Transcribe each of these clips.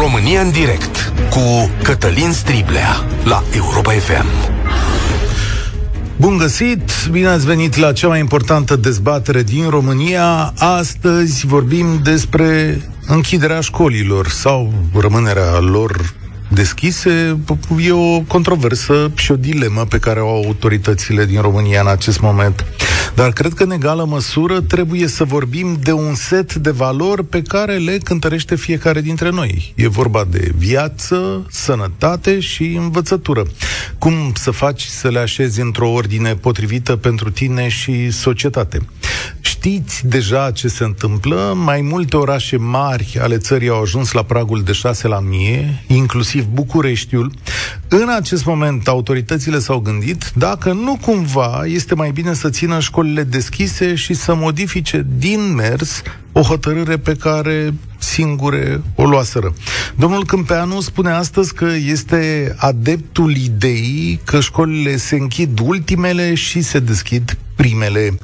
România în direct cu Cătălin Striblea la Europa FM. Bun găsit! Bine ați venit la cea mai importantă dezbatere din România. Astăzi vorbim despre închiderea școlilor sau rămânerea lor deschise. E o controversă și o dilemă pe care o au autoritățile din România în acest moment. Dar cred că în egală măsură trebuie să vorbim de un set de valori pe care le cântărește fiecare dintre noi. E vorba de viață, sănătate și învățătură. Cum să faci să le așezi într-o ordine potrivită pentru tine și societate. Știți deja ce se întâmplă. Mai multe orașe mari ale țării au ajuns la pragul de 6 la mie, inclusiv Bucureștiul. În acest moment, autoritățile s-au gândit dacă nu cumva este mai bine să țină școlile deschise și să modifice din mers o hotărâre pe care singure o luaseră. Domnul Câmpeanu spune astăzi că este adeptul ideii că școlile se închid ultimele și se deschid primele.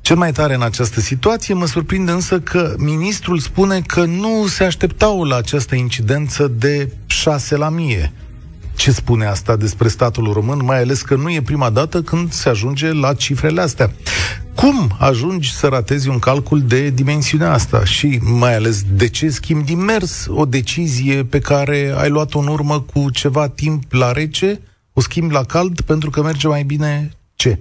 Cel mai tare în această situație mă surprinde însă că ministrul spune că nu se așteptau la această incidență de 6 la mie. Ce spune asta despre statul român, mai ales că nu e prima dată când se ajunge la cifrele astea? Cum ajungi să ratezi un calcul de dimensiunea asta și mai ales de ce schimbi din mers o decizie pe care ai luat-o în urmă cu ceva timp la rece, o schimbi la cald pentru că merge mai bine ce?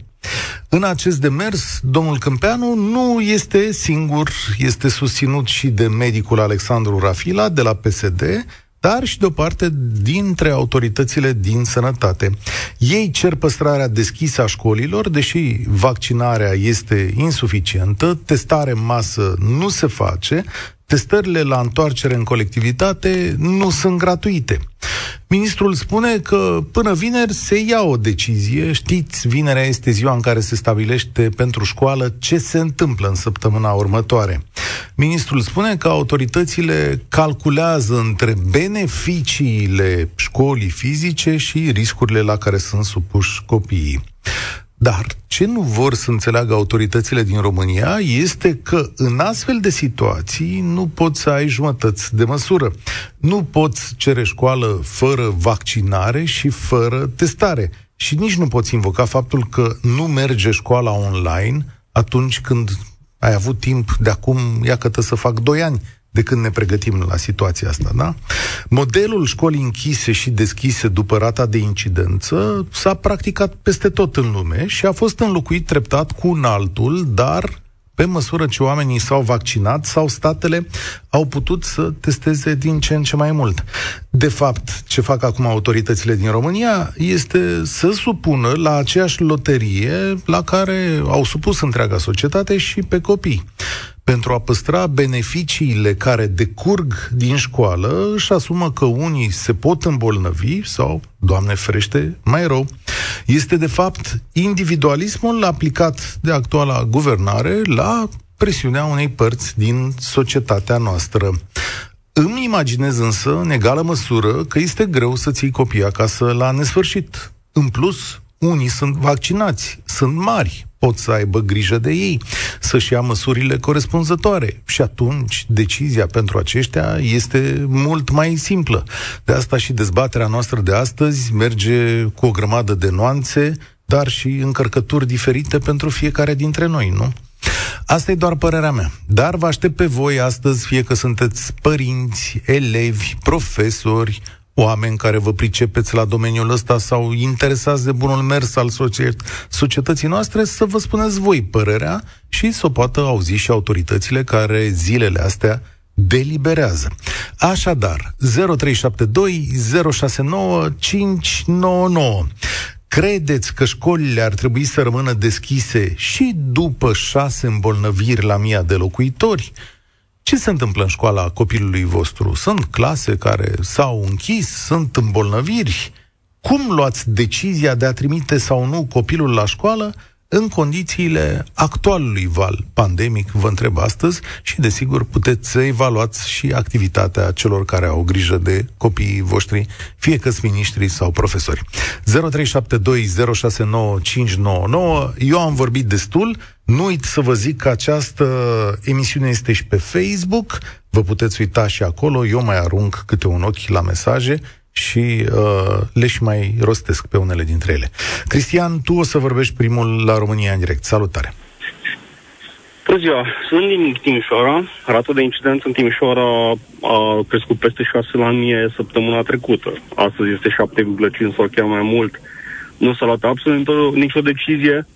În acest demers, domnul Câmpeanu nu este singur, este susținut și de medicul Alexandru Rafila de la PSD, dar și de o parte dintre autoritățile din sănătate. Ei cer păstrarea deschisă a școlilor, deși vaccinarea este insuficientă, testare în masă nu se face, testările la întoarcere în colectivitate nu sunt gratuite. Ministrul spune că până vineri se ia o decizie. Știți, vinerea este ziua în care se stabilește pentru școală ce se întâmplă în săptămâna următoare. Ministrul spune că autoritățile calculează între beneficiile școlii fizice și riscurile la care sunt supuși copiii. Dar ce nu vor să înțeleagă autoritățile din România este că în astfel de situații nu poți să ai jumătăți de măsură. Nu poți cere școală fără vaccinare și fără testare. Și nici nu poți invoca faptul că nu merge școala online atunci când ai avut timp de acum, ia că să fac doi ani de când ne pregătim la situația asta, da? Modelul școlii închise și deschise după rata de incidență s-a practicat peste tot în lume și a fost înlocuit treptat cu un altul, dar pe măsură ce oamenii s-au vaccinat sau statele au putut să testeze din ce în ce mai mult. De fapt, ce fac acum autoritățile din România este să supună la aceeași loterie la care au supus întreaga societate și pe copii pentru a păstra beneficiile care decurg din școală, își asumă că unii se pot îmbolnăvi sau, Doamne ferește, mai rău. Este, de fapt, individualismul aplicat de actuala guvernare la presiunea unei părți din societatea noastră. Îmi imaginez însă, în egală măsură, că este greu să ții copii acasă la nesfârșit. În plus, unii sunt vaccinați, sunt mari, pot să aibă grijă de ei, să-și ia măsurile corespunzătoare. Și atunci decizia pentru aceștia este mult mai simplă. De asta și dezbaterea noastră de astăzi merge cu o grămadă de nuanțe, dar și încărcături diferite pentru fiecare dintre noi, nu? Asta e doar părerea mea. Dar vă aștept pe voi astăzi, fie că sunteți părinți, elevi, profesori, oameni care vă pricepeți la domeniul ăsta sau interesați de bunul mers al societății noastre, să vă spuneți voi părerea și să o poată auzi și autoritățile care zilele astea deliberează. Așadar, 0372 069 599. Credeți că școlile ar trebui să rămână deschise și după șase îmbolnăviri la mia de locuitori? Ce se întâmplă în școala copilului vostru? Sunt clase care s-au închis, sunt îmbolnăviri? Cum luați decizia de a trimite sau nu copilul la școală în condițiile actualului val pandemic, vă întreb astăzi, și desigur puteți să evaluați și activitatea celor care au grijă de copiii voștri, fie că sunt miniștri sau profesori. 0372069599 Eu am vorbit destul, nu uit să vă zic că această emisiune este și pe Facebook, vă puteți uita și acolo, eu mai arunc câte un ochi la mesaje și uh, le și mai rostesc pe unele dintre ele. Cristian, tu o să vorbești primul la România în direct. Salutare! Bună ziua! Sunt din Timișoara. Rata de incidență în Timișoara a crescut peste 6 la mie săptămâna trecută. Astăzi este 7,5 sau chiar mai mult. Nu s-a luat absolut nicio decizie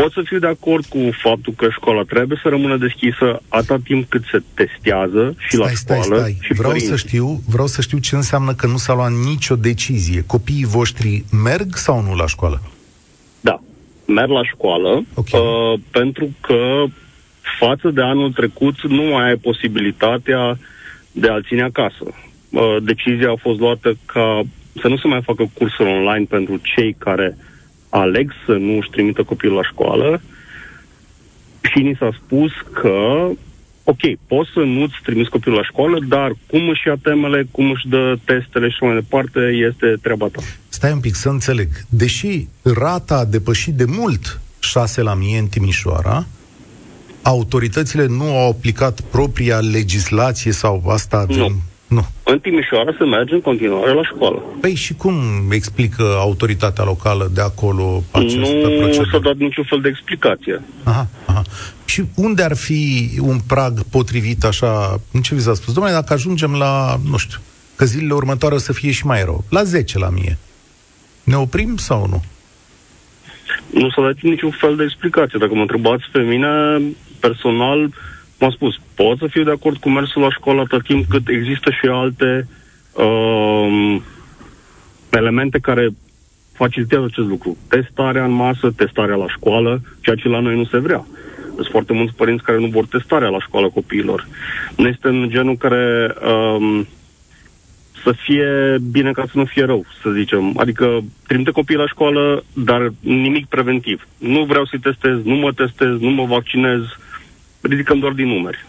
pot să fiu de acord cu faptul că școala trebuie să rămână deschisă atât timp cât se testează și stai, la școală stai, stai. și vreau să știu, vreau să știu ce înseamnă că nu s-a luat nicio decizie. Copiii voștri merg sau nu la școală? Da, merg la școală okay. uh, pentru că față de anul trecut nu mai ai posibilitatea de a-l ține acasă. Uh, decizia a fost luată ca să nu se mai facă cursuri online pentru cei care aleg să nu își trimită copilul la școală și ni s-a spus că ok, poți să nu-ți trimiți copilul la școală, dar cum își ia temele, cum își dă testele și mai departe, este treaba ta. Stai un pic să înțeleg. Deși rata a depășit de mult 6 la mie în Timișoara, autoritățile nu au aplicat propria legislație sau asta nu. Nu. În Timișoara se merge în continuare la școală. Păi și cum explică autoritatea locală de acolo această nu procedură? Nu s-a dat niciun fel de explicație. Aha, aha. Și unde ar fi un prag potrivit așa, în ce vi s-a spus? Domnule, dacă ajungem la, nu știu, că zilele următoare o să fie și mai rău, la 10 la mie, ne oprim sau nu? Nu s-a dat niciun fel de explicație. Dacă mă întrebați pe mine, personal, m-am spus, pot să fiu de acord cu mersul la școală atât timp cât există și alte um, elemente care facilitează acest lucru. Testarea în masă, testarea la școală, ceea ce la noi nu se vrea. Sunt foarte mulți părinți care nu vor testarea la școală copiilor. Nu este în genul care um, să fie bine ca să nu fie rău, să zicem. Adică trimite copiii la școală, dar nimic preventiv. Nu vreau să-i testez, nu mă testez, nu mă vaccinez, uh, ridicăm doar din numeri.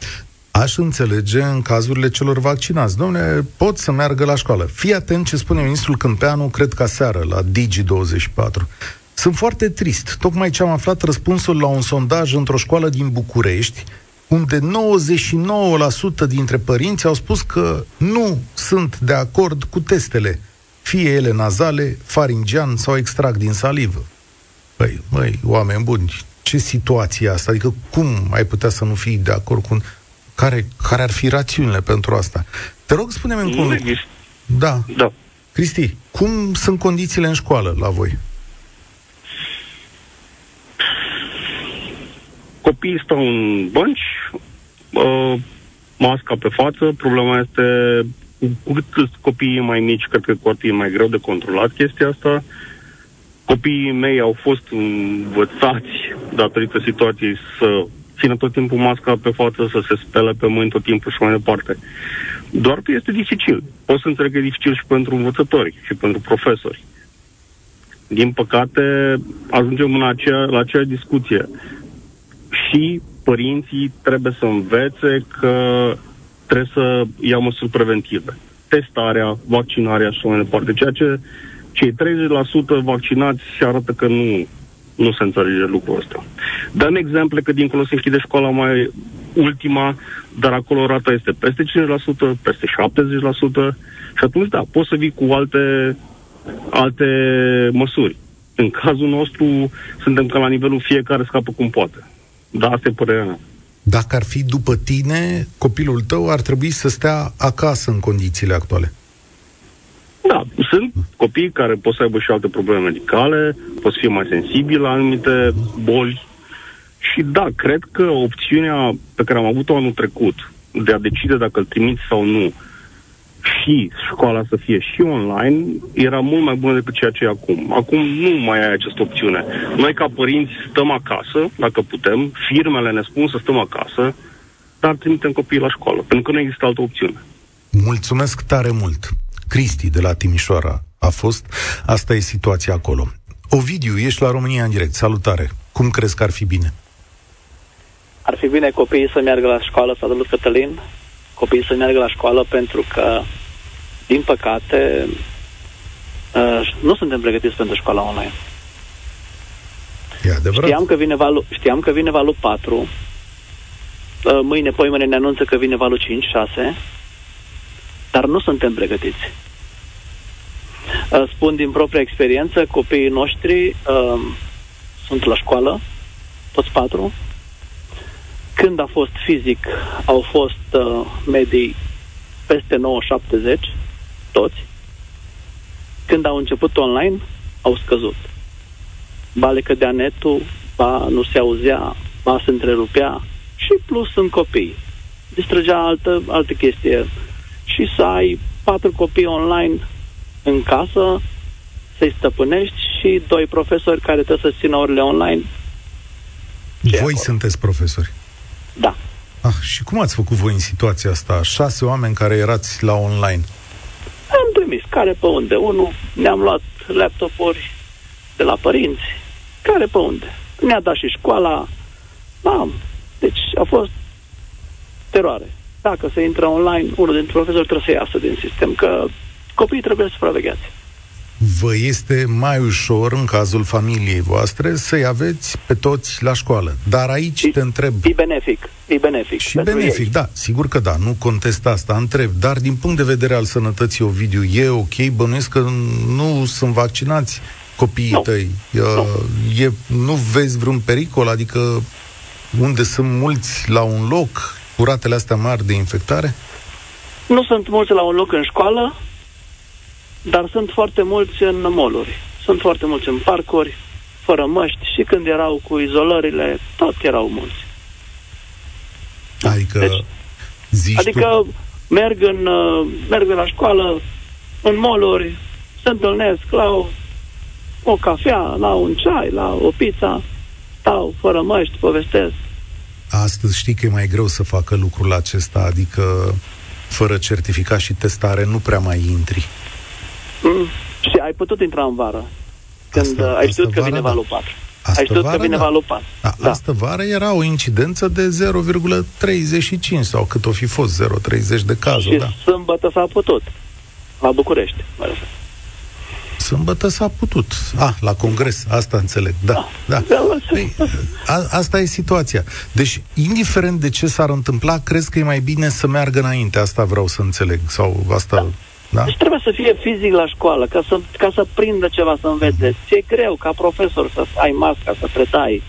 Aș înțelege în cazurile celor vaccinați. Domne, pot să meargă la școală. Fii atent ce spune ministrul Câmpeanu, cred că seară, la Digi24. Sunt foarte trist. Tocmai ce am aflat răspunsul la un sondaj într-o școală din București, unde 99% dintre părinți au spus că nu sunt de acord cu testele, fie ele nazale, faringian sau extract din salivă. Păi, măi, oameni buni, ce situație asta? Adică cum ai putea să nu fii de acord cu... Care, care ar fi rațiunile pentru asta? Te rog, spune-mi un lucru. Da. Da. Cristi, cum sunt condițiile în școală la voi? Copiii stau în bănci, uh, masca pe față, problema este cu cât copiii mai mici, cred că cu atât e mai greu de controlat chestia asta. Uh, Copiii mei au fost învățați, datorită situației, să țină tot timpul masca pe față, să se spele pe mâini tot timpul și mai departe. Doar că este dificil. Pot să înțeleg că e dificil și pentru învățători și pentru profesori. Din păcate, ajungem în acea, la acea discuție. Și părinții trebuie să învețe că trebuie să ia măsuri preventive. Testarea, vaccinarea și mai departe. Ceea ce cei 30% vaccinați arată că nu, nu se înțelege lucrul ăsta. Dăm exemple că dincolo se închide școala mai ultima, dar acolo rata este peste 50%, peste 70% și atunci, da, poți să vii cu alte, alte măsuri. În cazul nostru, suntem ca la nivelul fiecare scapă cum poate. Da, asta e părerea mea. Dacă ar fi după tine, copilul tău ar trebui să stea acasă în condițiile actuale. Da, sunt copii care pot să aibă și alte probleme medicale, pot să fie mai sensibili la anumite boli. Și da, cred că opțiunea pe care am avut-o anul trecut, de a decide dacă îl trimiți sau nu, și școala să fie și online, era mult mai bună decât ceea ce e acum. Acum nu mai ai această opțiune. Noi ca părinți stăm acasă, dacă putem, firmele ne spun să stăm acasă, dar trimitem copiii la școală, pentru că nu există altă opțiune. Mulțumesc tare mult! Cristi de la Timișoara a fost. Asta e situația acolo. Ovidiu, ești la România în direct. Salutare! Cum crezi că ar fi bine? Ar fi bine copiii să meargă la școală, să adălut Cătălin, copiii să meargă la școală pentru că, din păcate, uh, nu suntem pregătiți pentru școala online. E adevărat. Știam că vine valul, știam că vine valul 4, uh, mâine, poimâine ne anunță că vine valul 5, 6, dar nu suntem pregătiți. Uh, spun din propria experiență, copiii noștri uh, sunt la școală, toți patru. Când a fost fizic, au fost uh, medii peste 9-70, toți. Când au început online, au scăzut. Ba le cădea netul, ba nu se auzea, ba se întrerupea și plus sunt copii. Distrăgea altă, altă chestie. Și să ai patru copii online în casă, să-i stăpânești și doi profesori care trebuie să țină orele online. Voi acolo? sunteți profesori? Da. Ah, și cum ați făcut voi în situația asta? Șase oameni care erați la online. Am trimis care pe unde. Unul ne-am luat laptopuri de la părinți. Care pe unde. Ne-a dat și școala. Am. Deci a fost teroare. Dacă se intră online, unul dintre profesori trebuie să iasă din sistem, că copiii trebuie supravegheați. Vă este mai ușor, în cazul familiei voastre, să-i aveți pe toți la școală. Dar aici e, te întreb... E benefic. E benefic. Și benefic, ei. da, sigur că da, nu contest asta, întreb. Dar din punct de vedere al sănătății, Ovidiu, e ok? Bănuiesc că nu sunt vaccinați copiii nu. tăi. Nu. E, nu vezi vreun pericol? Adică unde sunt mulți la un loc, cu ratele astea mari de infectare? Nu sunt mulți la un loc în școală, dar sunt foarte mulți în moluri. Sunt foarte mulți în parcuri, fără măști și când erau cu izolările, tot erau mulți. Adică, deci, zici adică tu... merg, în, uh, merg la școală, în moluri, se întâlnesc la o, o cafea, la un ceai, la o pizza, stau fără măști, povestesc. Astăzi știi că e mai greu să facă lucrul acesta, adică fără certificat și testare nu prea mai intri. Mm. Și ai putut intra în vară. Când asta, ai știut că vine da. valul 4. Astă ai știut vară, că vine da. valul 4. A, da. Astă vară era o incidență de 0,35 sau cât o fi fost, 0,30 de cazuri. Și da. sâmbătă s-a putut. La București, mă Sâmbătă s-a putut. Ah, la congres, asta înțeleg. Da, da. da. Păi, a, asta e situația. Deci, indiferent de ce s-ar întâmpla, crezi că e mai bine să meargă înainte. Asta vreau să înțeleg. Sau asta... Da. Da? Deci trebuie să fie fizic la școală, ca să, ca să prindă ceva, să învețe. Ți-e greu ca profesor să ai masca, să predai.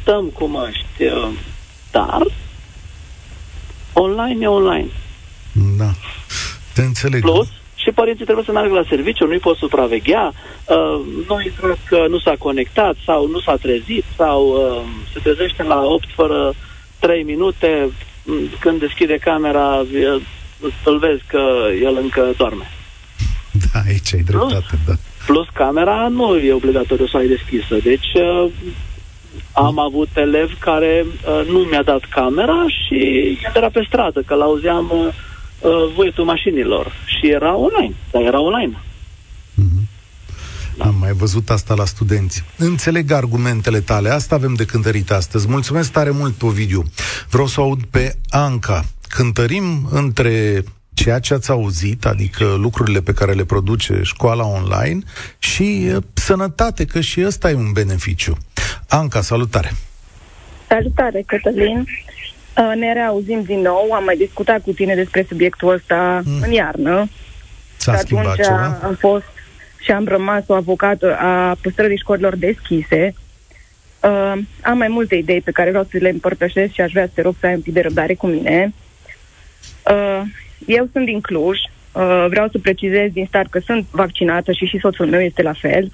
Stăm cu măști. Uh, dar online e online. Da. Te înțeleg. Plus, și părinții trebuie să meargă la serviciu, nu-i pot supraveghea, uh, nu intră că nu s-a conectat sau nu s-a trezit sau uh, se trezește la 8 fără 3 minute, când deschide camera, îl vezi că el încă doarme. Da, aici ai dreptate, plus, da. Plus camera nu e obligatoriu să ai deschisă. Deci uh, am avut elev care uh, nu mi-a dat camera și era pe stradă, că l-auzeam uh, uh, voietul mașinilor. Și era online, dar era online. Mm-hmm. Da. Am mai văzut asta la studenți. Înțeleg argumentele tale, asta avem de cântărit astăzi. Mulțumesc tare mult, Ovidiu. Vreau să aud pe Anca cântărim între ceea ce ați auzit, adică lucrurile pe care le produce școala online și sănătate, că și ăsta e un beneficiu. Anca, salutare! Salutare, Cătălin! Ne reauzim din nou, am mai discutat cu tine despre subiectul ăsta mm. în iarnă. S-a schimbat ceva? am fost și am rămas o avocată a păstrării școlilor deschise. Uh, am mai multe idei pe care vreau să le împărtășesc și aș vrea să te rog să ai un pic de răbdare cu mine. Uh, eu sunt din Cluj, uh, vreau să precizez din start că sunt vaccinată și și soțul meu este la fel.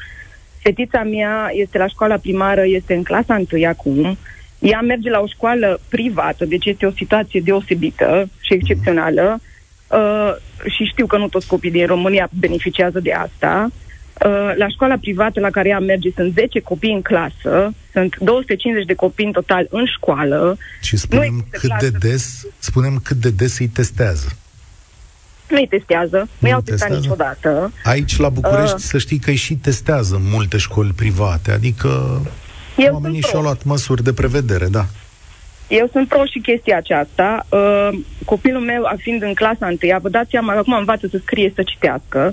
Fetița mea este la școala primară, este în clasa 1 acum. Ea merge la o școală privată, deci este o situație deosebită și excepțională. Uh, și știu că nu toți copiii din România beneficiază de asta. Uh, la școala privată la care ea merge sunt 10 copii în clasă, sunt 250 de copii în total în școală. Și spunem cât clasă. de des, spunem cât de des îi testează. Nu îi testează, nu i-au testat niciodată. Aici, la București, uh, să știi că îi și testează multe școli private, adică... Eu Oamenii și-au luat măsuri de prevedere, da. Eu sunt pro și chestia aceasta. Uh, copilul meu, fiind în clasa întâia, vă dați seama că acum învață să scrie, să citească.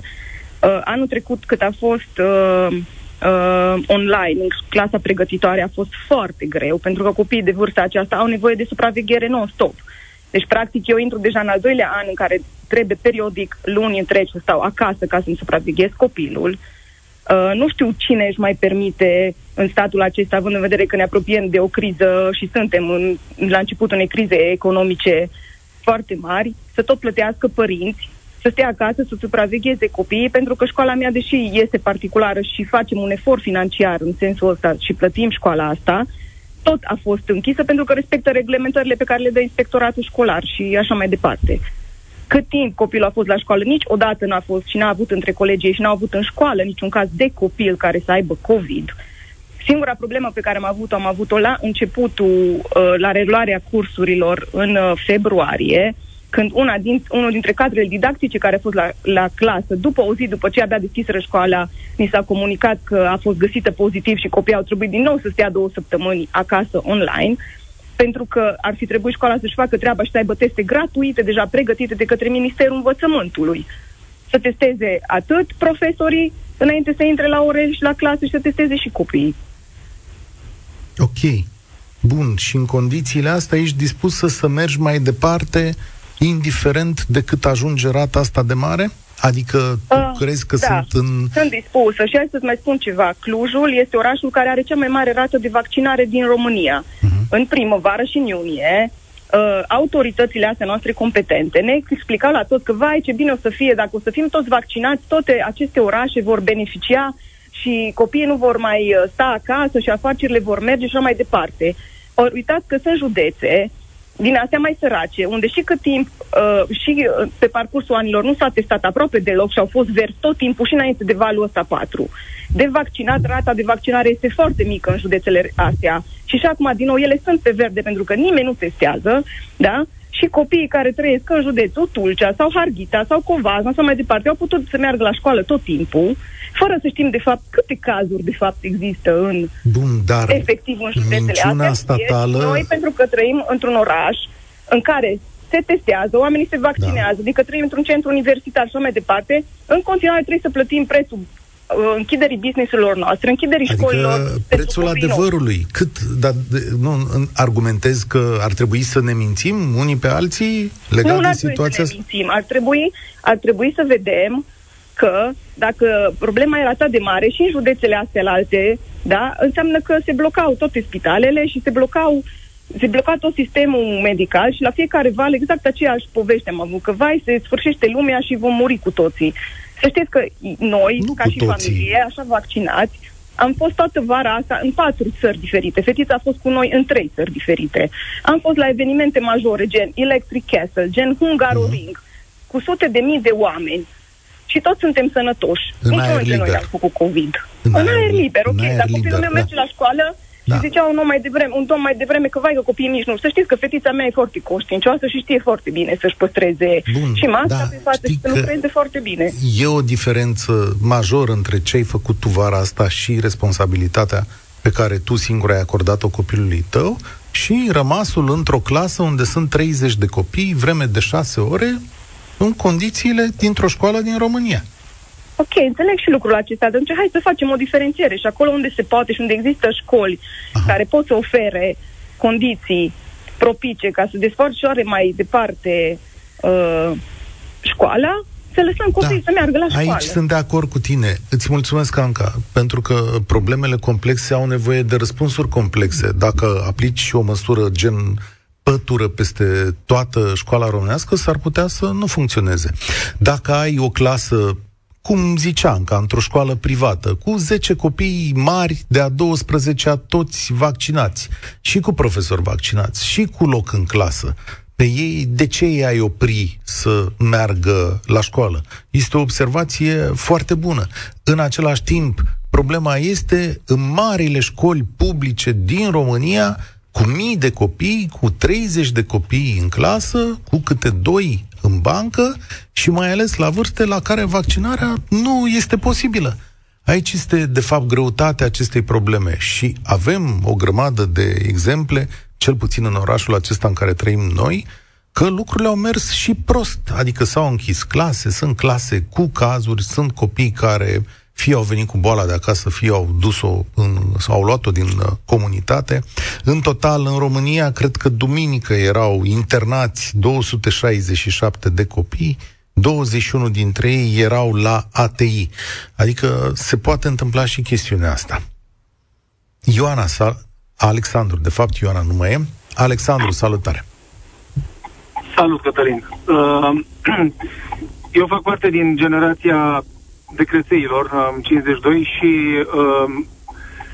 Uh, anul trecut, cât a fost uh, uh, online, în clasa pregătitoare, a fost foarte greu, pentru că copiii de vârsta aceasta au nevoie de supraveghere non-stop. Deci, practic, eu intru deja în al doilea an în care trebuie periodic, luni întregi, să stau acasă ca să-mi supraveghez copilul. Uh, Uh, nu știu cine își mai permite în statul acesta, având în vedere că ne apropiem de o criză și suntem în, la începutul unei crize economice foarte mari, să tot plătească părinți, să stea acasă, să supravegheze copiii, pentru că școala mea, deși este particulară și facem un efort financiar în sensul ăsta și plătim școala asta, tot a fost închisă pentru că respectă reglementările pe care le dă inspectoratul școlar și așa mai departe cât timp copilul a fost la școală, niciodată n-a fost și n-a avut între colegii și n-a avut în școală niciun caz de copil care să aibă COVID. Singura problemă pe care am avut-o, am avut-o la începutul, uh, la reluarea cursurilor în uh, februarie, când una din, unul dintre cadrele didactice care a fost la, la clasă, după o zi după ce abia deschiseră școala, ni s-a comunicat că a fost găsită pozitiv și copiii au trebuit din nou să stea două săptămâni acasă online pentru că ar fi trebuit școala să-și facă treaba și să aibă teste gratuite, deja pregătite de către Ministerul Învățământului. Să testeze atât profesorii înainte să intre la ore și la clasă și să testeze și copiii. Ok. Bun, și în condițiile astea ești dispus să, să mergi mai departe, indiferent de cât ajunge rata asta de mare? Adică tu uh, crezi că da, sunt în... sunt dispusă și hai să-ți mai spun ceva. Clujul este orașul care are cea mai mare rată de vaccinare din România. Uh-huh. În primăvară și în iunie, uh, autoritățile astea noastre competente ne explicau la tot că, vai, ce bine o să fie, dacă o să fim toți vaccinați, toate aceste orașe vor beneficia și copiii nu vor mai uh, sta acasă și afacerile vor merge și așa mai departe. Ori uitați că sunt județe din astea mai sărace, unde și cât timp uh, și uh, pe parcursul anilor nu s-a testat aproape deloc și au fost verzi tot timpul și înainte de valul ăsta 4. De vaccinat, rata de vaccinare este foarte mică în județele astea. Și și acum, din nou, ele sunt pe verde pentru că nimeni nu testează, da? Și copiii care trăiesc în județul Tulcea sau Harghita sau Covazna sau mai departe au putut să meargă la școală tot timpul fără să știm de fapt câte cazuri de fapt există în Bun, dar efectiv în județele astea. statală... Noi pentru că trăim într-un oraș în care se testează, oamenii se vaccinează, da. adică trăim într-un centru universitar și mai departe, în continuare trebuie să plătim prețul uh, închiderii businessurilor noastre, închiderii adică școlilor. prețul adevărului. Cât, dar nu, argumentez că ar trebui să ne mințim unii pe alții legat nu, de situația să ne mințim. Ar trebui, ar trebui să vedem că dacă problema era atât de mare și în județele astea la alte, da, înseamnă că se blocau toate spitalele și se blocau se bloca tot sistemul medical și la fiecare val exact aceeași poveste am avut, că vai, se sfârșește lumea și vom muri cu toții. Să știți că noi, nu ca și toții. familie, așa vaccinați, am fost toată vara asta în patru țări diferite. Fetița a fost cu noi în trei țări diferite. Am fost la evenimente majore, gen Electric Castle, gen Hungaroring, uh-huh. cu sute de mii de oameni și toți suntem sănătoși. În Nici aer liber. noi am făcut COVID. În, în aer, aer liber, ok. Dar copilul meu da. merge la școală da. Și zicea un om mai devreme, un domn mai devreme că vai că copiii nici nu. Să știți că fetița mea e foarte conștiincioasă și știe foarte bine să-și păstreze Bun, și masca da, pe față și să lucreze foarte bine. E o diferență majoră între ce ai făcut tu vara asta și responsabilitatea pe care tu singur ai acordat-o copilului tău și rămasul într-o clasă unde sunt 30 de copii, vreme de 6 ore, în condițiile dintr-o școală din România. Ok, înțeleg și lucrul acesta, atunci hai să facem o diferențiere și acolo unde se poate și unde există școli Aha. care pot să ofere condiții propice ca să desfășoare mai departe uh, școala, să lăsăm copiii da. să meargă la școală. Aici sunt de acord cu tine. Îți mulțumesc, Anca, pentru că problemele complexe au nevoie de răspunsuri complexe. Dacă aplici o măsură gen pătură peste toată școala românească, s-ar putea să nu funcționeze. Dacă ai o clasă cum ziceam, ca într-o școală privată, cu 10 copii mari de a 12-a toți vaccinați, și cu profesori vaccinați, și cu loc în clasă. Pe ei, de ce ei ai opri să meargă la școală? Este o observație foarte bună. În același timp, problema este în marile școli publice din România, cu mii de copii, cu 30 de copii în clasă, cu câte doi în bancă și mai ales la vârste la care vaccinarea nu este posibilă. Aici este, de fapt, greutatea acestei probleme și avem o grămadă de exemple, cel puțin în orașul acesta în care trăim noi, că lucrurile au mers și prost, adică s-au închis clase, sunt clase cu cazuri, sunt copii care fie au venit cu boala de acasă, fie au dus-o în, sau au luat-o din uh, comunitate. În total, în România, cred că duminică erau internați 267 de copii, 21 dintre ei erau la ATI. Adică se poate întâmpla și chestiunea asta. Ioana, sal- Alexandru, de fapt Ioana nu mai e. Alexandru, salutare! Salut, Cătălin! Uh, eu fac parte din generația de crețeilor, am 52 și uh,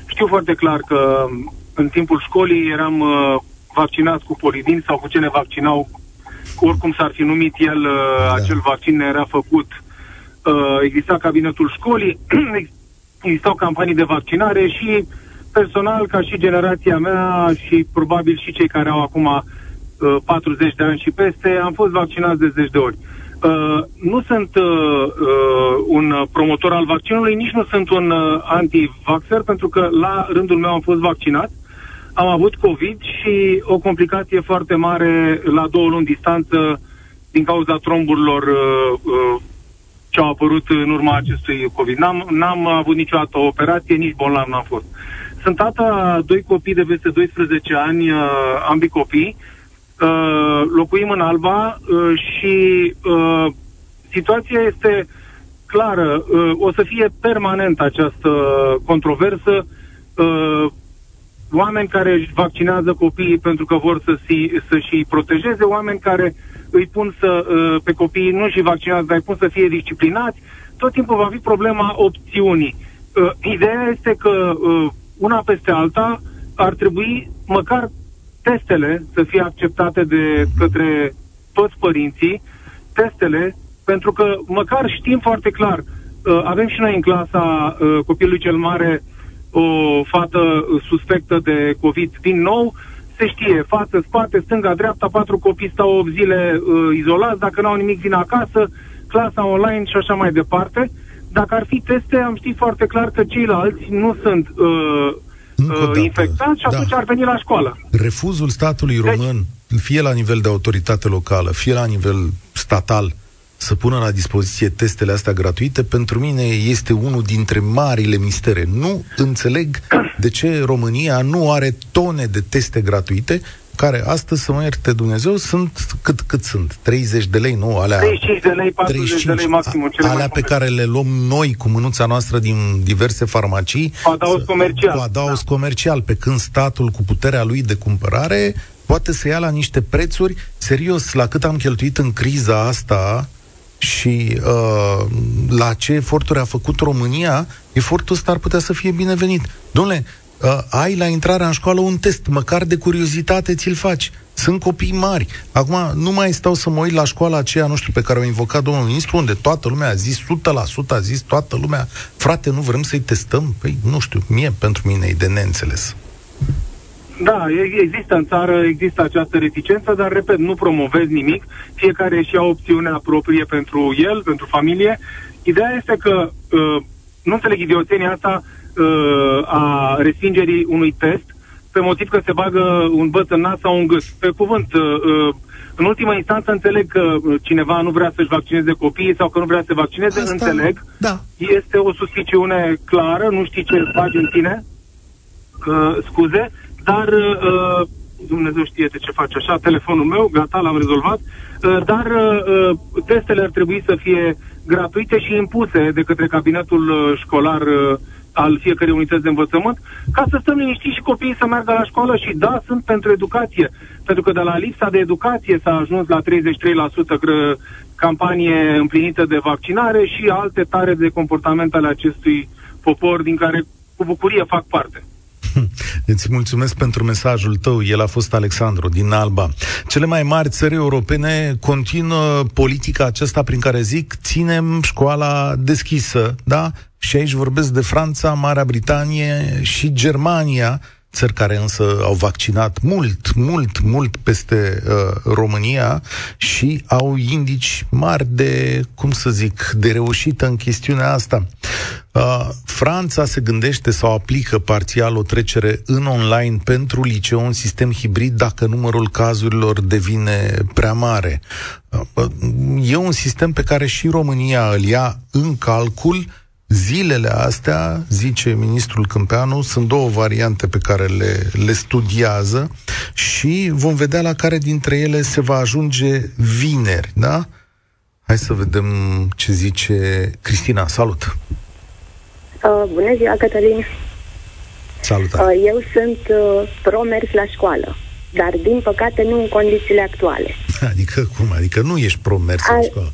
știu foarte clar că în timpul școlii eram uh, vaccinați cu polidin sau cu ce ne vaccinau, oricum s-ar fi numit el, uh, da. acel vaccin ne era făcut. Uh, exista cabinetul școlii, existau campanii de vaccinare și personal, ca și generația mea și probabil și cei care au acum uh, 40 de ani și peste, am fost vaccinați de zeci de ori. Uh, Uh, nu sunt uh, uh, un promotor al vaccinului, nici nu sunt un uh, anti-vaxxer, pentru că la rândul meu am fost vaccinat, am avut COVID și o complicație foarte mare la două luni distanță din cauza tromburilor uh, uh, ce au apărut în urma acestui COVID. N-am, n-am avut niciodată o operație, nici bolnav n-am fost. Sunt tata doi copii de peste 12 ani, uh, ambii copii, uh, Uh, locuim în Alba uh, și uh, situația este clară. Uh, o să fie permanent această controversă. Uh, oameni care își vaccinează copiii pentru că vor să și, să-și protejeze, oameni care îi pun să, uh, pe copiii nu și vaccinează, dar îi pun să fie disciplinați. Tot timpul va fi problema opțiunii. Uh, ideea este că uh, una peste alta ar trebui măcar testele să fie acceptate de către toți părinții, testele, pentru că măcar știm foarte clar, uh, avem și noi în clasa uh, copilului cel mare o fată suspectă de COVID din nou, se știe, față, spate, stânga, dreapta, patru copii stau 8 zile uh, izolați, dacă n-au nimic vin acasă, clasa online și așa mai departe. Dacă ar fi teste, am ști foarte clar că ceilalți nu sunt uh, uh, infectați și atunci da. ar veni la școală. Refuzul statului deci, român, fie la nivel de autoritate locală, fie la nivel statal, să pună la dispoziție testele astea gratuite, pentru mine este unul dintre marile mistere. Nu înțeleg de ce România nu are tone de teste gratuite care astăzi, să mă ierte Dumnezeu, sunt cât, cât sunt? 30 de lei, nu? Alea, 35 de lei, 40 35, de lei maximum. Cele alea pe care le luăm noi cu mânuța noastră din diverse farmacii. Cu adaos comercial. Cu adaos da. comercial, pe când statul cu puterea lui de cumpărare poate să ia la niște prețuri, serios, la cât am cheltuit în criza asta, și uh, la ce eforturi a făcut România, efortul ăsta ar putea să fie binevenit. Domnule, uh, ai la intrarea în școală un test, măcar de curiozitate ți-l faci. Sunt copii mari. Acum nu mai stau să mă uit la școala aceea, nu știu, pe care o invocat domnul ministru, unde toată lumea a zis, 100% a zis toată lumea, frate, nu vrem să-i testăm? Păi, nu știu, mie, pentru mine e de neînțeles. Da, există în țară, există această reticență, dar, repet, nu promovez nimic. Fiecare își ia opțiunea proprie pentru el, pentru familie. Ideea este că uh, nu înțeleg idioțenia asta uh, a respingerii unui test pe motiv că se bagă un băț în nas sau un gât. Pe cuvânt, uh, uh, în ultima instanță înțeleg că uh, cineva nu vrea să-și vaccineze copiii sau că nu vrea să se vaccineze, Asta, înțeleg. Da. Este o suspiciune clară, nu știi ce faci în tine, uh, scuze, dar uh, Dumnezeu știe de ce face așa, telefonul meu, gata, l-am rezolvat, uh, dar uh, testele ar trebui să fie gratuite și impuse de către cabinetul uh, școlar uh, al fiecărei unități de învățământ, ca să stăm liniștiți și copiii să meargă la școală și da, sunt pentru educație. Pentru că de la lipsa de educație s-a ajuns la 33% campanie împlinită de vaccinare și alte tare de comportament ale acestui popor din care cu bucurie fac parte. Îți mulțumesc pentru mesajul tău. El a fost Alexandru din Alba. Cele mai mari țări europene continuă politica aceasta prin care zic ținem școala deschisă, da? Și aici vorbesc de Franța, Marea Britanie și Germania, țări care însă au vaccinat mult, mult, mult peste uh, România și au indici mari de, cum să zic, de reușită în chestiunea asta. Uh, Franța se gândește sau aplică parțial o trecere în online pentru liceu, un sistem hibrid, dacă numărul cazurilor devine prea mare. Uh, e un sistem pe care și România îl ia în calcul, Zilele astea, zice ministrul Câmpeanu, sunt două variante pe care le, le studiază și vom vedea la care dintre ele se va ajunge vineri, da? Hai să vedem ce zice Cristina. Salut! Uh, bună ziua, Cătălin! Salut! Uh, eu sunt uh, pro-mers la școală, dar din păcate nu în condițiile actuale. Adică cum? Adică nu ești pro-mers la școală?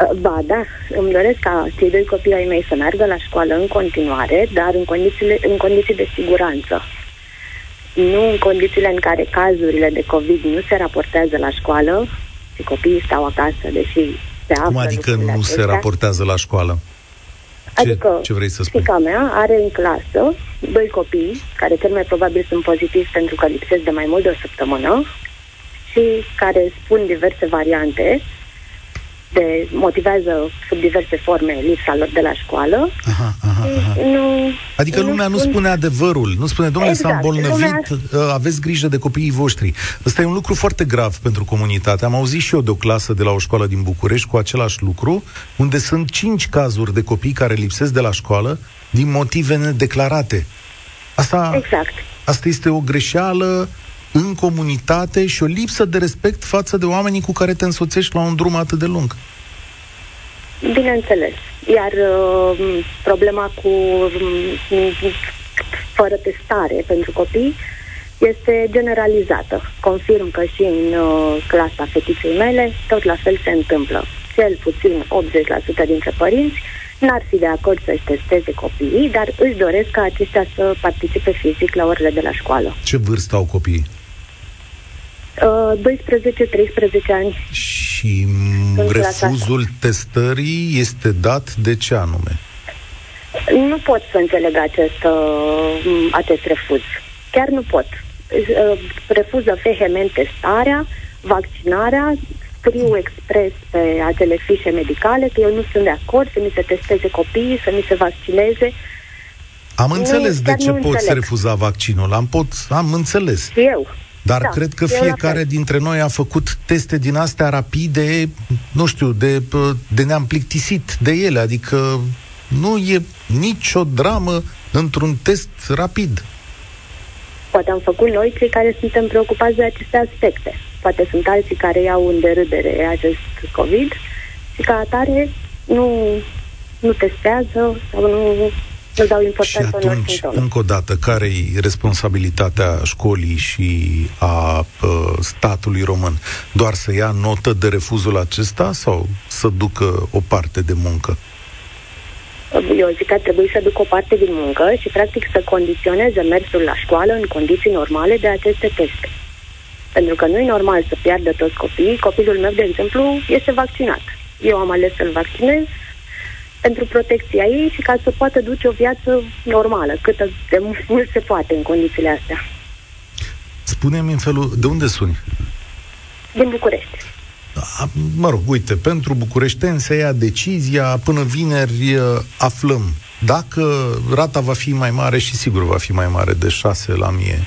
Uh, ba, da, îmi doresc ca cei doi copii ai mei să meargă la școală în continuare, dar în, condițiile, în condiții de siguranță. Nu în condițiile în care cazurile de COVID nu se raportează la școală și copiii stau acasă, deși se află Cum adică nu acestea. se raportează la școală? Ce, adică, ce vrei să spui? Fica mea are în clasă doi copii, care cel mai probabil sunt pozitivi pentru că lipsesc de mai mult de o săptămână și care spun diverse variante de motivează sub diverse forme lipsa lor de la școală. Aha, aha, aha. Nu, adică lumea nu, nu spune adevărul, nu spune, domnule, exact, s-a îmbolnăvit, lumea... Uh, aveți grijă de copiii voștri. Ăsta e un lucru foarte grav pentru comunitate. Am auzit și eu de o clasă de la o școală din București cu același lucru, unde sunt cinci cazuri de copii care lipsesc de la școală din motive nedeclarate. Asta, exact. asta este o greșeală în comunitate și o lipsă de respect față de oamenii cu care te însoțești la un drum atât de lung. Bineînțeles. Iar uh, problema cu uh, fără testare pentru copii este generalizată. Confirm că și în uh, clasa fetiței mele tot la fel se întâmplă. Cel puțin 80% dintre părinți n-ar fi de acord să-și testeze copiii, dar își doresc ca aceștia să participe fizic la orele de la școală. Ce vârstă au copiii? 12-13 ani. Și refuzul testării este dat de ce anume? Nu pot să înțeleg acest, uh, acest refuz. Chiar nu pot. Uh, refuză vehement testarea, vaccinarea, scriu expres pe acele fișe medicale că eu nu sunt de acord să mi se testeze copiii, să mi se vaccineze. Am înțeles nu, de ce poți înțeleg. refuza vaccinul. Am, pot, am înțeles. Și eu. Dar da, cred că fiecare dintre noi a făcut teste din astea rapide, nu știu, de, de ne-am plictisit de ele. Adică nu e nicio dramă într-un test rapid. Poate am făcut noi cei care suntem preocupați de aceste aspecte. Poate sunt alții care iau în derâdere acest COVID și ca atare nu, nu testează sau nu îl dau importanță și atunci, încă o dată, care e responsabilitatea școlii și a uh, statului român? Doar să ia notă de refuzul acesta sau să ducă o parte de muncă? Eu zic că ar trebui să ducă o parte din muncă și, practic, să condiționeze mersul la școală în condiții normale de aceste teste. Pentru că nu e normal să piardă toți copiii. Copilul meu, de exemplu, este vaccinat. Eu am ales să-l vaccinez pentru protecția ei și ca să poată duce o viață normală, cât de mult se poate în condițiile astea. Spune-mi în felul, de unde suni? Din București. A, mă rog, uite, pentru bucureșteni se ia decizia, până vineri aflăm dacă rata va fi mai mare și sigur va fi mai mare de 6 la mie.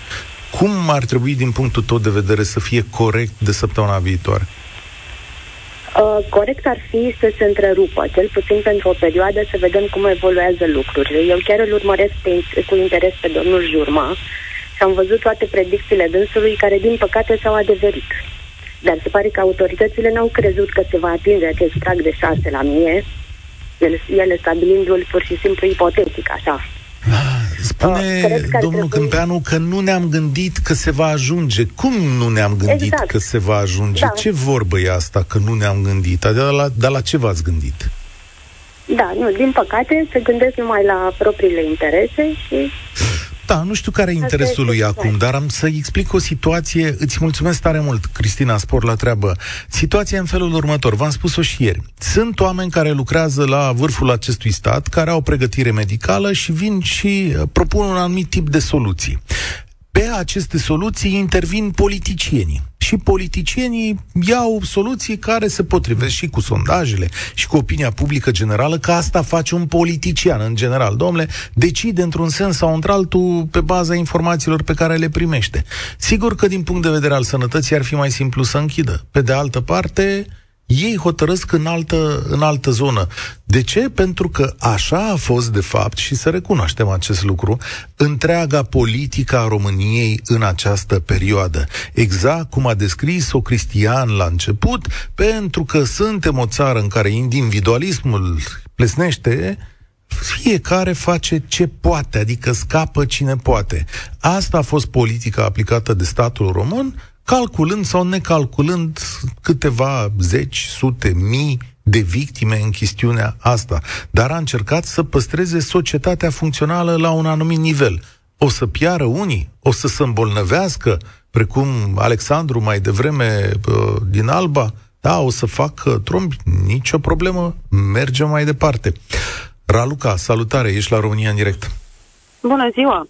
Cum ar trebui din punctul tău de vedere să fie corect de săptămâna viitoare? Uh, corect ar fi să se întrerupă, cel puțin pentru o perioadă, să vedem cum evoluează lucrurile. Eu chiar îl urmăresc pe, cu interes pe domnul Jurma și am văzut toate predicțiile dânsului care, din păcate, s-au adeverit. Dar se pare că autoritățile n-au crezut că se va atinge acest prag de 6 la mie, ele, ele stabilindu-l pur și simplu ipotetic, așa. Spune uh, domnul trebui... Câmpeanu că nu ne-am gândit că se va ajunge. Cum nu ne-am gândit exact. că se va ajunge? Da. Ce vorbă e asta că nu ne-am gândit? Dar la, dar la ce v-ați gândit? Da, nu, din păcate se gândesc numai la propriile interese și da, nu știu care e interesul lui acum, dar am să-i explic o situație. Îți mulțumesc tare mult, Cristina, spor la treabă. Situația în felul următor, v-am spus-o și ieri. Sunt oameni care lucrează la vârful acestui stat, care au pregătire medicală și vin și uh, propun un anumit tip de soluții. pe aceste soluții intervin politicienii. Și politicienii iau soluții care se potrivesc și cu sondajele și cu opinia publică generală, că asta face un politician în general. Domnule, decide într-un sens sau într-altul pe baza informațiilor pe care le primește. Sigur că din punct de vedere al sănătății ar fi mai simplu să închidă. Pe de altă parte, ei hotărăsc în altă, în altă zonă. De ce? Pentru că așa a fost, de fapt, și să recunoaștem acest lucru, întreaga politică a României în această perioadă. Exact cum a descris-o Cristian la început, pentru că suntem o țară în care individualismul plesnește, fiecare face ce poate, adică scapă cine poate. Asta a fost politica aplicată de statul român, calculând sau necalculând câteva zeci, sute, mii de victime în chestiunea asta, dar a încercat să păstreze societatea funcțională la un anumit nivel. O să piară unii, o să se îmbolnăvească, precum Alexandru mai devreme din Alba, da, o să facă trombi, nicio problemă, mergem mai departe. Raluca, salutare, ești la România în direct. Bună ziua!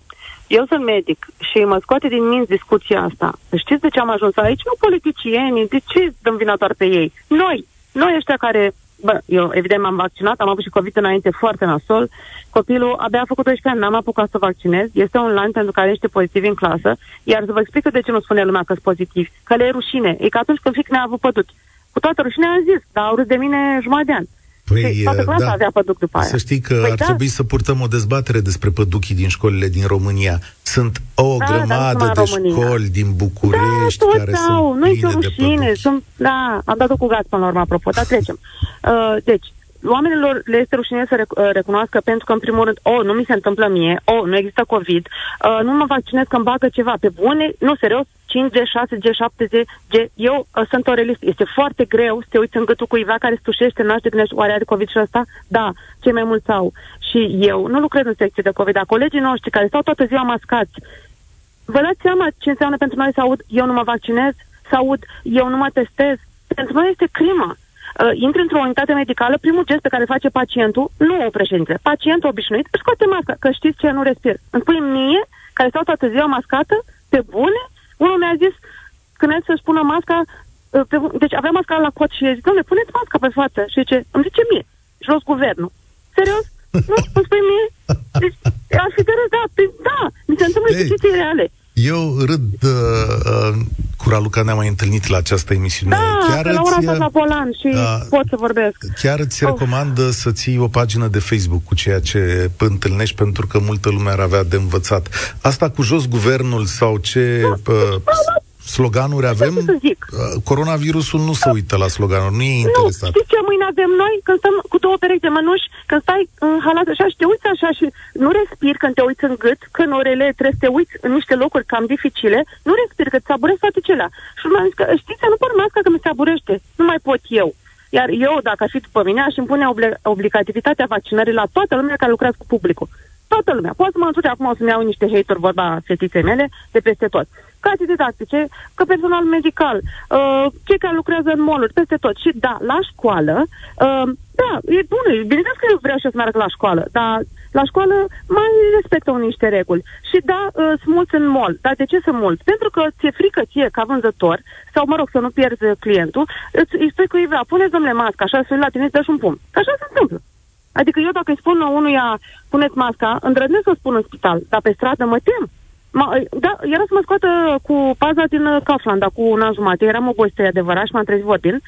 Eu sunt medic și mă scoate din minți discuția asta. Știți de ce am ajuns aici? Nu politicienii, de ce dăm vina doar pe ei? Noi, noi ăștia care, bă, eu evident m-am vaccinat, am avut și COVID înainte foarte nasol, copilul abia a făcut 12 ani, n-am apucat să vaccinez, este online pentru că are niște pozitivi în clasă, iar să vă explic de ce nu spune lumea că sunt pozitivi, că le e rușine, e că atunci când fic ne-a avut pădut. Cu toată rușinea am zis, dar au râs de mine jumătate de ani. Păi, toată clasa da, avea păduc după aia. Să știi că păi ar da. trebui să purtăm o dezbatere despre păduchii din școlile din România. Sunt o da, grămadă de România. școli din București da, care au, sunt nu-i rușine. Sunt, da, am dat-o cu gaz până la urmă, apropo, dar trecem. Uh, deci, oamenilor le este rușine să uh, recunoască pentru că, în primul rând, o, nu mi se întâmplă mie, o, nu există COVID, uh, nu mă vaccinez că îmi bagă ceva. Pe bune, nu, serios, 5G, 6G, 7G, G. Eu uh, sunt o realistă. Este foarte greu să te uiți în gâtul cuiva care stușește, n-aș de oare are COVID și ăsta? Da, cei mai mulți au. Și eu nu lucrez în secție de COVID, dar colegii noștri care stau toată ziua mascați, vă dați seama ce înseamnă pentru noi să aud eu nu mă vaccinez, să aud eu nu mă testez? Pentru noi este crimă uh, intri într-o unitate medicală, primul gest pe care face pacientul, nu o președinte, pacientul obișnuit, își scoate masca, că știți ce, nu respir. Îmi spui mie, care stau toată ziua mascată, pe bune, unul mi-a zis, când să-și pună masca, uh, pe, deci avea masca la cot și zic, domnule, puneți masca pe față. Și zice, îmi zice mie, jos guvernul. Serios? Nu, îmi spui mie? Deci, ar fi de râs, da, da, mi se întâmplă situații reale. Eu râd uh, uh, cu Raluca, ne-am mai întâlnit la această emisiune. Da, chiar la ora asta la volan și uh, pot să vorbesc. Chiar îți oh. recomand să ții o pagină de Facebook cu ceea ce întâlnești, pentru că multă lume ar avea de învățat. Asta cu jos guvernul sau ce... Da, uh, sloganuri avem, să zic? Uh, coronavirusul nu se uită la sloganuri, nu e interesat. Nu, știți ce mâine avem noi? Când stăm cu două perechi de mănuși, când stai în halat așa și te uiți așa și nu respiri când te uiți în gât, când orele trebuie să te uiți în niște locuri cam dificile, nu respiri, că îți aburezi toate celea. Și mi-am zis că, știți, nu pun masca că mi se aburește, nu mai pot eu. Iar eu, dacă aș fi după mine, aș impune obligativitatea vaccinării la toată lumea care lucrează cu publicul. Toată lumea. Poți să mă însuci acum o să-mi iau niște hater, vorba fetiței mele, de peste tot case didactice, că personal medical, uh, cei care lucrează în moluri, peste tot. Și da, la școală, uh, da, e bună, bineînțeles că eu vreau și să meargă la școală, dar la școală mai respectă niște reguli. Și da, uh, sunt mulți în mall. Dar de ce sunt mulți? Pentru că ți-e frică ție ca vânzător, sau mă rog, să nu pierzi clientul, îți, îi spui cuiva, puneți domnule masca, așa să la tine, îți un pumn. Așa se întâmplă. Adică eu dacă îi spun unuia, puneți masca, îndrăznesc să spun în spital, dar pe stradă mă tem. Ma, da, era să mă scoată cu paza din uh, Kaufland, cu un an jumate. Eram obosită, adevărat, și m-am trezit vorbind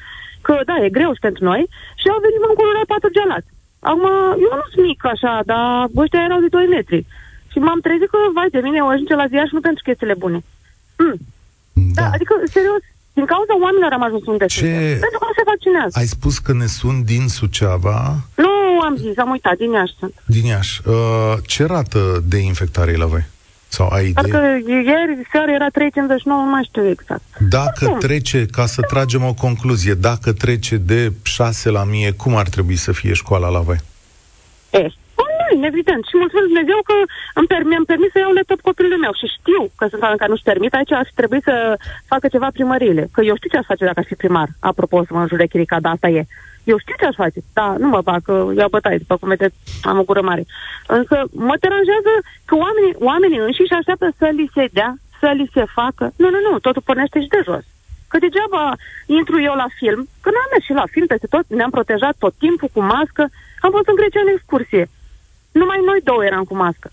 că, da, e greu și pentru noi. Și au venit în culoare patru gelați. Acum, eu nu sunt mic așa, dar ăștia erau de 2 metri. Și m-am trezit că, vai de mine, o ajunge la ziua și nu pentru chestiile bune. Mm. Da. da, adică, serios, din cauza oamenilor am ajuns unde Ce... sunt. Pentru că nu se vaccinează. Ai spus că ne sunt din Suceava? Nu am zis, am uitat, din Iași sunt. Din Iași. Uh, ce rată de infectare e la voi? Sau ai idee? Parcă ieri seara era 3,59, nu mai știu exact. Dacă cum? trece, ca să tragem o concluzie, dacă trece de 6 la mie, cum ar trebui să fie școala la voi? E, online, evident. Și mulțumesc Dumnezeu că îmi per- mi-am permis să iau laptop copilului meu și știu că sunt oameni care nu-și permit. Aici ar trebui să facă ceva primările. Că eu știu ce ar face dacă ar fi primar. Apropo, să mă înjure chirica, dar asta e. Eu știu ce aș face, da, nu mă fac, că iau bătaie, după cum vedeți, am o gură mare. Însă mă deranjează că oamenii, oamenii înșiși așteaptă să li se dea, să li se facă. Nu, nu, nu, totul pornește și de jos. Că degeaba intru eu la film, că n-am mers și la film peste tot, ne-am protejat tot timpul cu mască, am fost în Grecia în excursie. Numai noi două eram cu mască.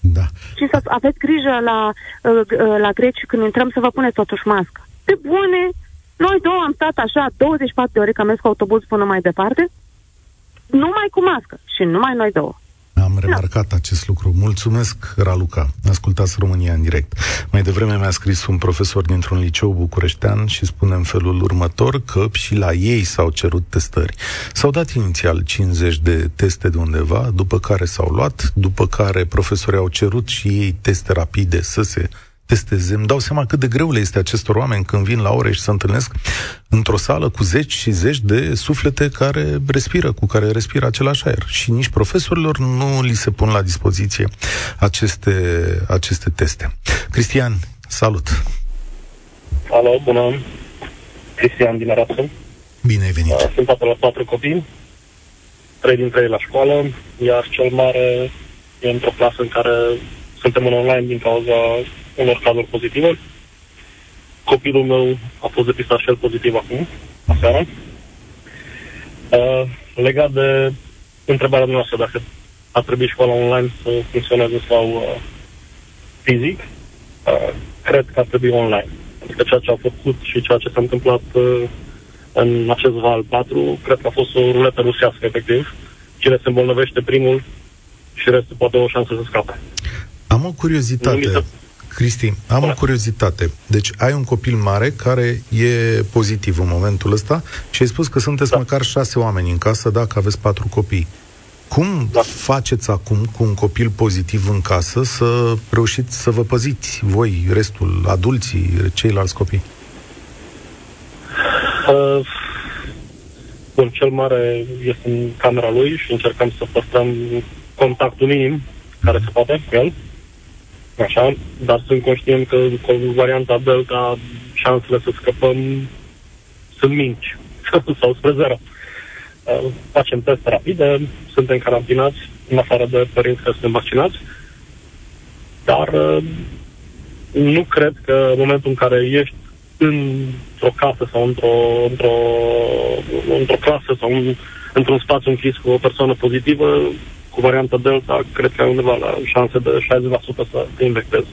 Da. Și să aveți grijă la, uh, uh, la greci când intrăm să vă puneți totuși mască. Pe bune, noi două am stat așa 24 de ore, că am mers cu autobuz până mai departe, numai cu mască și numai noi două. Am remarcat da. acest lucru. Mulțumesc, Raluca. Ascultați România în direct. Mai devreme mi-a scris un profesor dintr-un liceu bucureștean și spune în felul următor că și la ei s-au cerut testări. S-au dat inițial 50 de teste de undeva, după care s-au luat, după care profesorii au cerut și ei teste rapide să se testeze. Îmi dau seama cât de greu le este acestor oameni când vin la ore și se întâlnesc într-o sală cu zeci și zeci de suflete care respiră, cu care respiră același aer. Și nici profesorilor nu li se pun la dispoziție aceste, aceste teste. Cristian, salut! Alo, bună! Cristian din Arad Bine ai venit! Sunt tatăl la patru copii, trei dintre ei la școală, iar cel mare e într-o clasă în care suntem în online din cauza unor cazuri pozitive. Copilul meu a fost depistat și el pozitiv acum, aseară. Uh, legat de întrebarea noastră dacă a trebuit școala online să funcționeze sau uh, fizic, uh, cred că ar trebui online. Adică ceea ce a făcut și ceea ce s-a întâmplat uh, în acest val 4, cred că a fost o ruletă rusească, efectiv. Cine se îmbolnăvește primul și restul poate o șansă să scape. Am o curiozitate. Cristi, am o curiozitate. Deci ai un copil mare care e pozitiv în momentul ăsta și ai spus că sunteți da. măcar șase oameni în casă dacă aveți patru copii. Cum da. faceți acum cu un copil pozitiv în casă să reușiți să vă păziți voi, restul, adulții, ceilalți copii? Uh, bun, cel mare este în camera lui și încercăm să păstrăm contactul minim care se poate cu el. Așa, dar sunt conștient că cu varianta Delta șansele să scăpăm sunt mici sau spre zero. Uh, facem teste rapide, suntem carantinați, în afară de părinți care sunt vaccinați, dar uh, nu cred că în momentul în care ești într-o casă sau într-o, într-o, într-o clasă sau în, într-un spațiu închis cu o persoană pozitivă, cu varianta Delta, cred că ai undeva la șanse de 60% să te infectezi.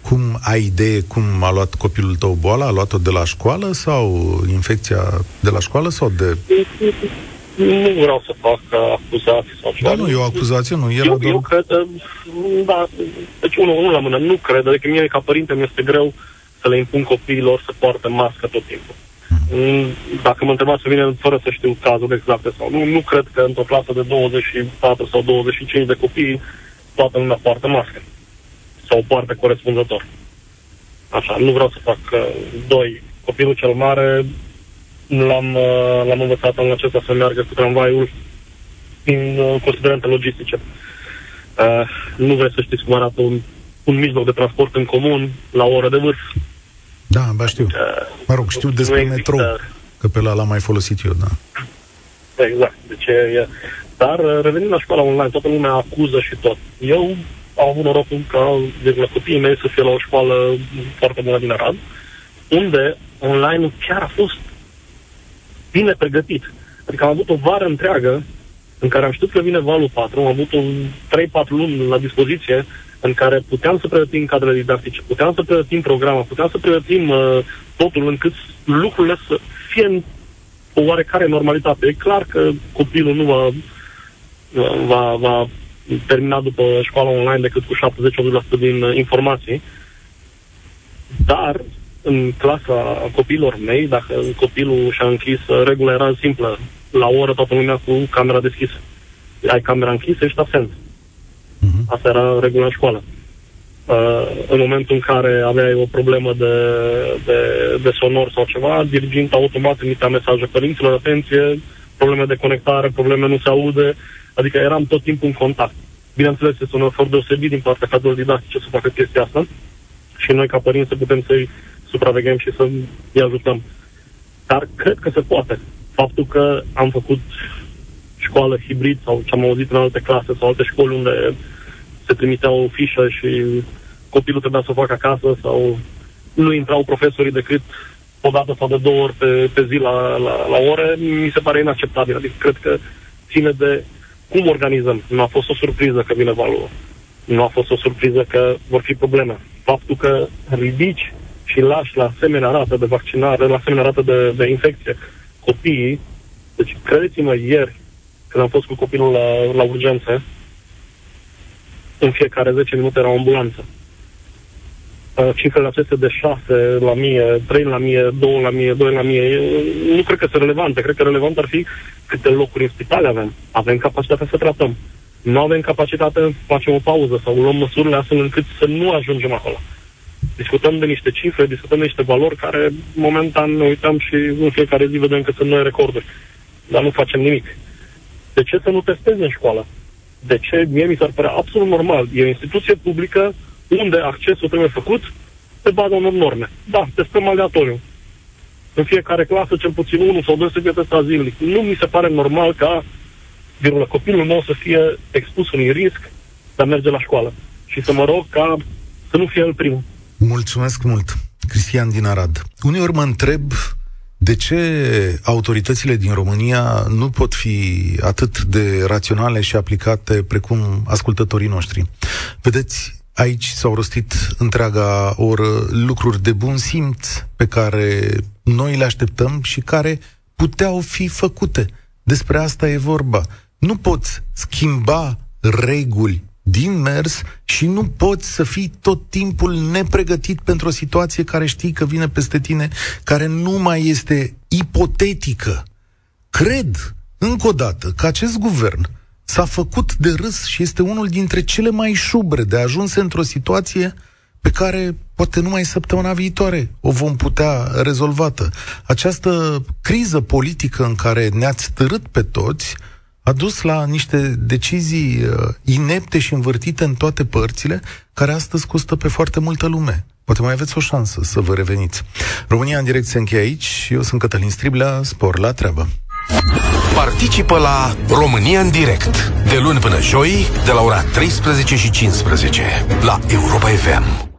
Cum ai idee cum a luat copilul tău boala? A luat-o de la școală sau infecția de la școală sau de... Nu vreau să fac acuzații sau ceva. Da, nu, e o acuzație, nu. Era eu, doar... eu cred, da, deci unul, unul la mână, nu cred, adică mie ca părinte mi este greu să le impun copiilor să poartă mască tot timpul. Mm, dacă mă întrebați să vine fără să știu cazul exact sau nu, nu cred că într-o clasă de 24 sau 25 de copii toată lumea poartă mască sau o poartă corespunzător. Așa, nu vreau să fac uh, doi. Copilul cel mare l-am, uh, l-am învățat în acesta să meargă cu tramvaiul din uh, considerente logistice. Uh, nu vreți să știți cum arată un, un mijloc de transport în comun la o oră de vârf. Da, ba știu. Mă rog, știu despre metrou, că pe la l-am mai folosit eu, da. Exact, deci e... Dar uh, revenind la școala online, toată lumea acuză și tot. Eu am avut norocul ca de la copiii mei să fie la o școală foarte bună din Arad, unde online chiar a fost bine pregătit. Adică am avut o vară întreagă în care am știut că vine valul 4, am avut un 3-4 luni la dispoziție în care puteam să pregătim cadrele didactice, puteam să pregătim programa, puteam să pregătim uh, totul încât lucrurile să fie în o oarecare normalitate. E clar că copilul nu va, va, va termina după școala online decât cu 70-80% din uh, informații, dar în clasa copiilor mei, dacă copilul și-a închis, uh, regula era simplă, la o oră toată lumea cu camera deschisă. Ai camera închisă, ești absent. Uh-huh. Asta era regula în școală. Uh, în momentul în care aveai o problemă de, de, de sonor sau ceva, diriginta automat trimitea mesaje părinților, atenție, probleme de conectare, probleme nu se aude, adică eram tot timpul în contact. Bineînțeles, este un efort deosebit din partea cadrelor didactice să facă chestia asta și noi ca părinți să putem să-i supraveghem și să-i ajutăm. Dar cred că se poate. Faptul că am făcut școală hibrid sau ce am auzit în alte clase sau alte școli unde se trimitea o fișă și copilul trebuia să o facă acasă sau nu intrau profesorii decât o dată sau de două ori pe, pe zi la, la, la ore, mi se pare inacceptabil. Adică cred că ține de cum organizăm. Nu a fost o surpriză că vine valul. Nu a fost o surpriză că vor fi probleme. Faptul că ridici și lași la asemenea rată de vaccinare, la asemenea rată de, de infecție copiii, deci credeți-mă, ieri, când am fost cu copilul la, la urgențe, în fiecare 10 minute era o ambulanță. Uh, cifrele acestea de 6 la 1000, 3 la 1000, 2 la 1000, 2 la 1000, nu cred că sunt relevante. Cred că relevant ar fi câte locuri în spitale avem. Avem capacitatea să tratăm. Nu avem capacitate, facem o pauză sau luăm măsurile astfel încât să nu ajungem acolo. Discutăm de niște cifre, discutăm de niște valori care momentan ne uităm și în fiecare zi vedem că sunt noi recorduri. Dar nu facem nimic. De ce să nu testezi în școală? De ce? Mie mi s-ar părea absolut normal. E o instituție publică unde accesul trebuie făcut pe baza unor norme. Da, testăm aleatoriu. În fiecare clasă, cel puțin unul sau doi să fie testat zilnic. Nu mi se pare normal ca virulă, copilul meu să fie expus unui risc de a merge la școală. Și să mă rog ca să nu fie el primul. Mulțumesc mult. Cristian din Arad. Uneori mă întreb de ce autoritățile din România nu pot fi atât de raționale și aplicate precum ascultătorii noștri? Vedeți, aici s-au rostit întreaga oră lucruri de bun simț pe care noi le așteptăm și care puteau fi făcute. Despre asta e vorba. Nu poți schimba reguli din mers și nu poți să fii tot timpul nepregătit pentru o situație care știi că vine peste tine, care nu mai este ipotetică. Cred, încă o dată, că acest guvern s-a făcut de râs și este unul dintre cele mai șubre de ajuns într-o situație pe care poate numai săptămâna viitoare o vom putea rezolvată. Această criză politică în care ne-ați târât pe toți a dus la niște decizii uh, inepte și învârtite în toate părțile, care astăzi costă pe foarte multă lume. Poate mai aveți o șansă să vă reveniți. România în direct se încheie aici. Eu sunt Cătălin Striblea. Spor la treabă. Participă la România în direct de luni până joi de la ora 13 și 15 la Europa FM.